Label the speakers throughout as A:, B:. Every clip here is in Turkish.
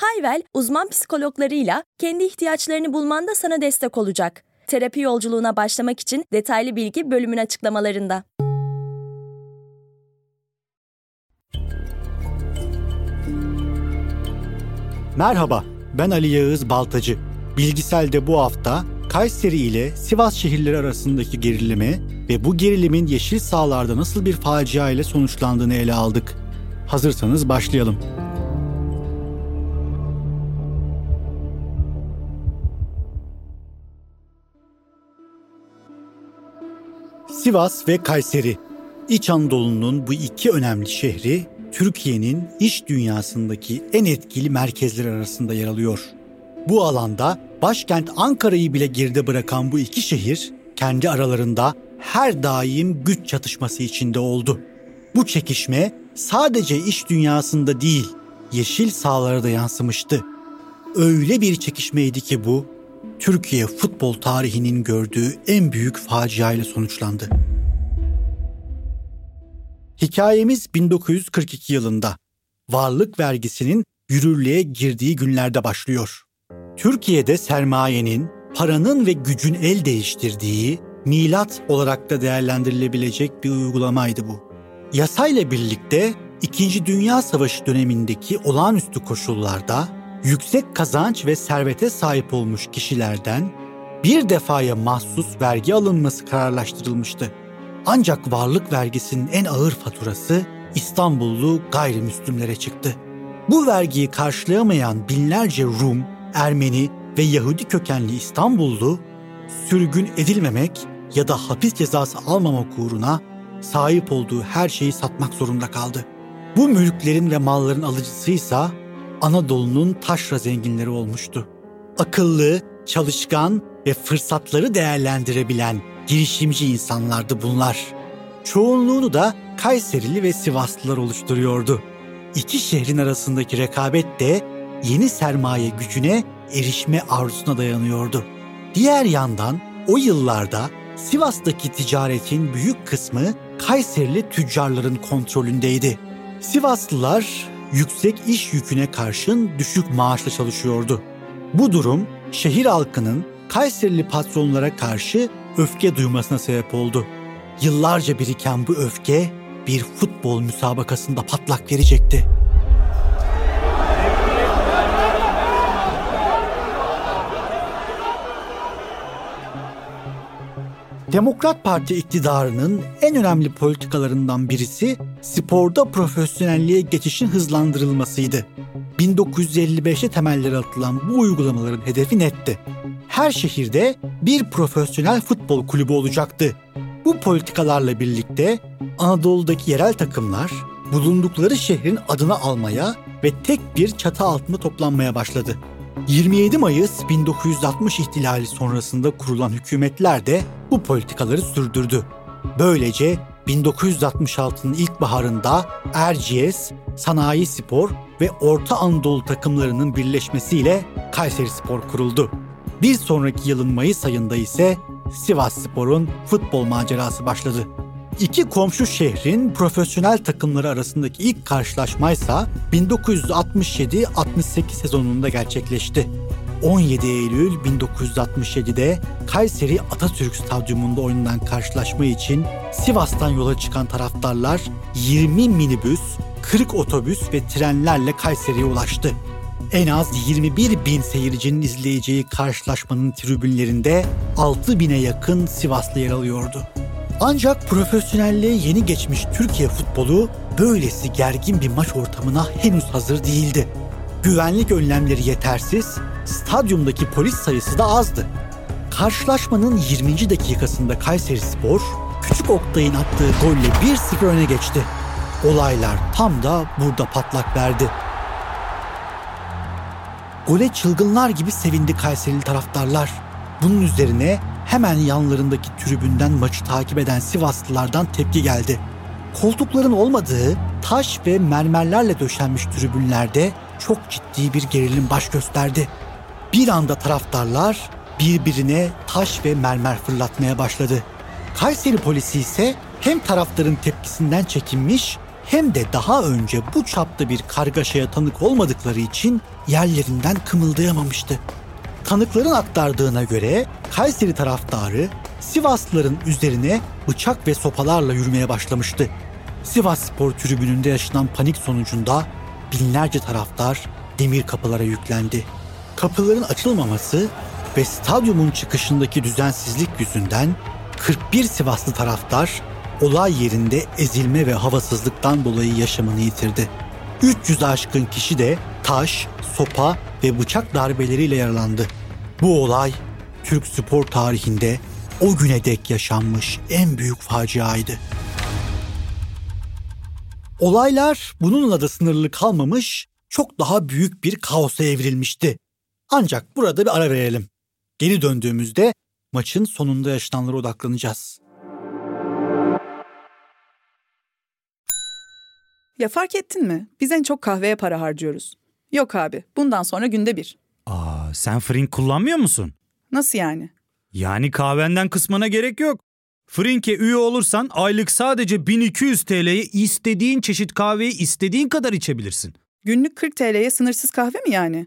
A: Hayvel, uzman psikologlarıyla kendi ihtiyaçlarını bulmanda sana destek olacak. Terapi yolculuğuna başlamak için detaylı bilgi bölümün açıklamalarında.
B: Merhaba, ben Ali Yağız Baltacı. Bilgisel'de bu hafta Kayseri ile Sivas şehirleri arasındaki gerilimi ve bu gerilimin yeşil sahalarda nasıl bir facia ile sonuçlandığını ele aldık. Hazırsanız başlayalım. Sivas ve Kayseri. İç Anadolu'nun bu iki önemli şehri Türkiye'nin iş dünyasındaki en etkili merkezler arasında yer alıyor. Bu alanda başkent Ankara'yı bile geride bırakan bu iki şehir kendi aralarında her daim güç çatışması içinde oldu. Bu çekişme sadece iş dünyasında değil, yeşil sahalara da yansımıştı. Öyle bir çekişmeydi ki bu, Türkiye futbol tarihinin gördüğü en büyük facia ile sonuçlandı. Hikayemiz 1942 yılında. Varlık vergisinin yürürlüğe girdiği günlerde başlıyor. Türkiye'de sermayenin, paranın ve gücün el değiştirdiği, milat olarak da değerlendirilebilecek bir uygulamaydı bu. Yasayla birlikte İkinci Dünya Savaşı dönemindeki olağanüstü koşullarda yüksek kazanç ve servete sahip olmuş kişilerden bir defaya mahsus vergi alınması kararlaştırılmıştı. Ancak varlık vergisinin en ağır faturası İstanbullu gayrimüslimlere çıktı. Bu vergiyi karşılayamayan binlerce Rum, Ermeni ve Yahudi kökenli İstanbullu sürgün edilmemek ya da hapis cezası almamak uğruna sahip olduğu her şeyi satmak zorunda kaldı. Bu mülklerin ve malların alıcısıysa Anadolu'nun taşra zenginleri olmuştu. Akıllı, çalışkan ve fırsatları değerlendirebilen girişimci insanlardı bunlar. Çoğunluğunu da Kayserili ve Sivaslılar oluşturuyordu. İki şehrin arasındaki rekabet de yeni sermaye gücüne erişme arzusuna dayanıyordu. Diğer yandan o yıllarda Sivas'taki ticaretin büyük kısmı Kayserili tüccarların kontrolündeydi. Sivaslılar yüksek iş yüküne karşın düşük maaşla çalışıyordu. Bu durum şehir halkının Kayserili patronlara karşı öfke duymasına sebep oldu. Yıllarca biriken bu öfke bir futbol müsabakasında patlak verecekti. Demokrat Parti iktidarının en önemli politikalarından birisi sporda profesyonelliğe geçişin hızlandırılmasıydı. 1955'te temelleri atılan bu uygulamaların hedefi netti. Her şehirde bir profesyonel futbol kulübü olacaktı. Bu politikalarla birlikte Anadolu'daki yerel takımlar bulundukları şehrin adını almaya ve tek bir çatı altında toplanmaya başladı. 27 Mayıs 1960 ihtilali sonrasında kurulan hükümetler de bu politikaları sürdürdü. Böylece 1966'nın ilkbaharında Erciyes, Sanayi Spor ve Orta Anadolu takımlarının birleşmesiyle Kayseri Spor kuruldu. Bir sonraki yılın Mayıs ayında ise Sivas Spor'un futbol macerası başladı. İki komşu şehrin profesyonel takımları arasındaki ilk karşılaşmaysa 1967-68 sezonunda gerçekleşti. 17 Eylül 1967'de Kayseri Atatürk Stadyumunda oynanan karşılaşma için Sivas'tan yola çıkan taraftarlar 20 minibüs, 40 otobüs ve trenlerle Kayseri'ye ulaştı. En az 21 bin seyircinin izleyeceği karşılaşmanın tribünlerinde 6 bine yakın Sivaslı yer alıyordu. Ancak profesyonelliğe yeni geçmiş Türkiye futbolu böylesi gergin bir maç ortamına henüz hazır değildi. Güvenlik önlemleri yetersiz, stadyumdaki polis sayısı da azdı. Karşılaşmanın 20. dakikasında Kayseri Spor, Küçük Oktay'ın attığı golle 1-0 öne geçti. Olaylar tam da burada patlak verdi. Gole çılgınlar gibi sevindi Kayserili taraftarlar. Bunun üzerine hemen yanlarındaki tribünden maçı takip eden Sivaslılardan tepki geldi. Koltukların olmadığı taş ve mermerlerle döşenmiş tribünlerde çok ciddi bir gerilim baş gösterdi. Bir anda taraftarlar birbirine taş ve mermer fırlatmaya başladı. Kayseri polisi ise hem taraftarın tepkisinden çekinmiş hem de daha önce bu çapta bir kargaşaya tanık olmadıkları için yerlerinden kımıldayamamıştı. Tanıkların aktardığına göre Kayseri taraftarı Sivaslıların üzerine bıçak ve sopalarla yürümeye başlamıştı. Sivas Spor tribününde yaşanan panik sonucunda binlerce taraftar demir kapılara yüklendi. Kapıların açılmaması ve stadyumun çıkışındaki düzensizlik yüzünden 41 Sivaslı taraftar olay yerinde ezilme ve havasızlıktan dolayı yaşamını yitirdi. 300 aşkın kişi de taş, sopa ve bıçak darbeleriyle yaralandı. Bu olay Türk spor tarihinde o güne dek yaşanmış en büyük faciaydı. Olaylar bununla da sınırlı kalmamış, çok daha büyük bir kaosa evrilmişti. Ancak burada bir ara verelim. Geri döndüğümüzde maçın sonunda yaşananlara odaklanacağız.
C: Ya fark ettin mi? Biz en çok kahveye para harcıyoruz. Yok abi, bundan sonra günde bir.
D: Aa, sen Frink kullanmıyor musun?
C: Nasıl yani?
D: Yani kahvenden kısmına gerek yok. Frink'e üye olursan aylık sadece 1200 TL'ye istediğin çeşit kahveyi istediğin kadar içebilirsin.
C: Günlük 40 TL'ye sınırsız kahve mi yani?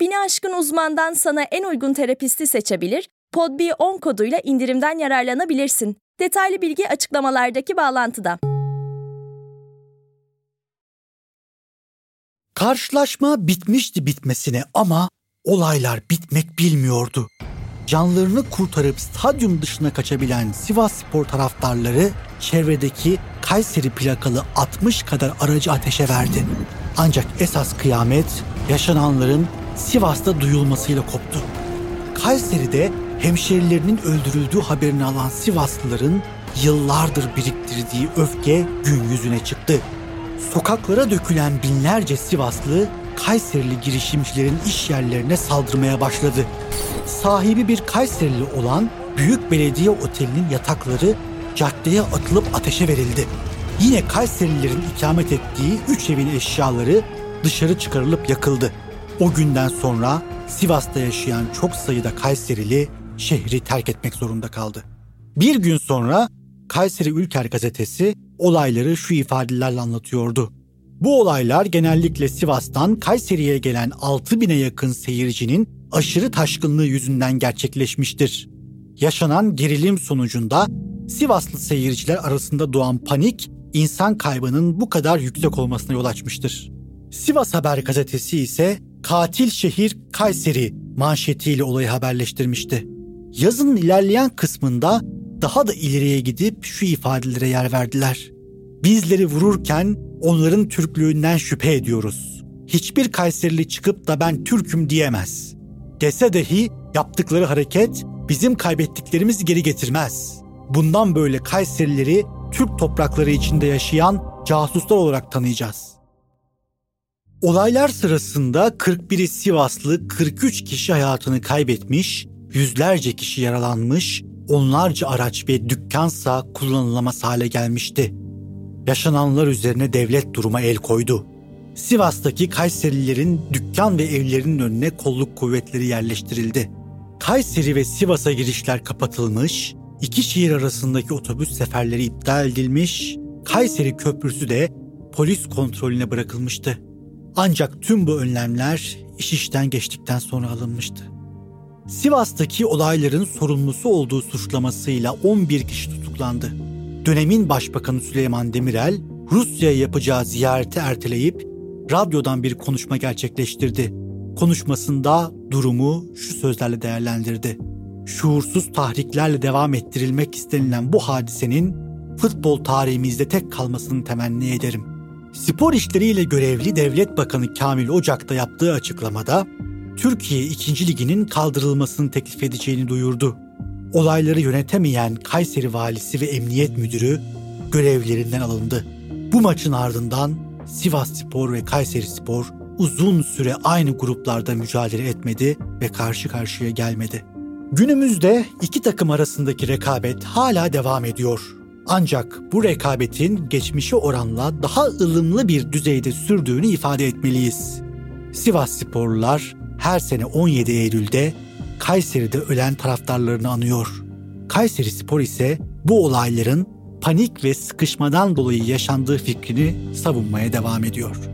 A: Bini aşkın uzmandan sana en uygun terapisti seçebilir, PodB10 koduyla indirimden yararlanabilirsin. Detaylı bilgi açıklamalardaki bağlantıda.
B: Karşılaşma bitmişti bitmesine ama olaylar bitmek bilmiyordu. Canlarını kurtarıp stadyum dışına kaçabilen Sivas Spor taraftarları çevredeki Kayseri plakalı 60 kadar aracı ateşe verdi. Ancak esas kıyamet yaşananların Sivas'ta duyulmasıyla koptu. Kayseri'de hemşerilerinin öldürüldüğü haberini alan Sivaslıların yıllardır biriktirdiği öfke gün yüzüne çıktı. Sokaklara dökülen binlerce Sivaslı Kayserili girişimcilerin iş yerlerine saldırmaya başladı. Sahibi bir Kayserili olan Büyük Belediye Oteli'nin yatakları caddeye atılıp ateşe verildi. Yine Kayserililerin ikamet ettiği üç evin eşyaları dışarı çıkarılıp yakıldı. O günden sonra Sivas'ta yaşayan çok sayıda Kayserili şehri terk etmek zorunda kaldı. Bir gün sonra Kayseri Ülker gazetesi olayları şu ifadelerle anlatıyordu. Bu olaylar genellikle Sivas'tan Kayseri'ye gelen 6 bine yakın seyircinin aşırı taşkınlığı yüzünden gerçekleşmiştir. Yaşanan gerilim sonucunda Sivaslı seyirciler arasında doğan panik insan kaybının bu kadar yüksek olmasına yol açmıştır. Sivas Haber gazetesi ise katil şehir Kayseri manşetiyle olayı haberleştirmişti. Yazının ilerleyen kısmında daha da ileriye gidip şu ifadelere yer verdiler. Bizleri vururken onların Türklüğünden şüphe ediyoruz. Hiçbir Kayserili çıkıp da ben Türk'üm diyemez. Dese dahi yaptıkları hareket bizim kaybettiklerimizi geri getirmez. Bundan böyle Kayserileri Türk toprakları içinde yaşayan casuslar olarak tanıyacağız. Olaylar sırasında 41'i Sivaslı 43 kişi hayatını kaybetmiş, yüzlerce kişi yaralanmış, onlarca araç ve dükkansa kullanılamaz hale gelmişti. Yaşananlar üzerine devlet duruma el koydu. Sivas'taki Kayserilerin dükkan ve evlerinin önüne kolluk kuvvetleri yerleştirildi. Kayseri ve Sivas'a girişler kapatılmış, iki şehir arasındaki otobüs seferleri iptal edilmiş, Kayseri Köprüsü de polis kontrolüne bırakılmıştı. Ancak tüm bu önlemler iş işten geçtikten sonra alınmıştı. Sivas'taki olayların sorumlusu olduğu suçlamasıyla 11 kişi tutuklandı. Dönemin Başbakanı Süleyman Demirel, Rusya'ya yapacağı ziyareti erteleyip radyodan bir konuşma gerçekleştirdi. Konuşmasında durumu şu sözlerle değerlendirdi. şuursuz tahriklerle devam ettirilmek istenilen bu hadisenin futbol tarihimizde tek kalmasını temenni ederim. Spor işleriyle görevli Devlet Bakanı Kamil Ocak'ta yaptığı açıklamada Türkiye 2. Ligi'nin kaldırılmasını teklif edeceğini duyurdu. Olayları yönetemeyen Kayseri Valisi ve Emniyet Müdürü görevlerinden alındı. Bu maçın ardından Sivas Spor ve Kayseri Spor uzun süre aynı gruplarda mücadele etmedi ve karşı karşıya gelmedi. Günümüzde iki takım arasındaki rekabet hala devam ediyor. Ancak bu rekabetin geçmişe oranla daha ılımlı bir düzeyde sürdüğünü ifade etmeliyiz. Sivas Sporlular her sene 17 Eylül'de Kayseri'de ölen taraftarlarını anıyor. Kayseri Spor ise bu olayların panik ve sıkışmadan dolayı yaşandığı fikrini savunmaya devam ediyor.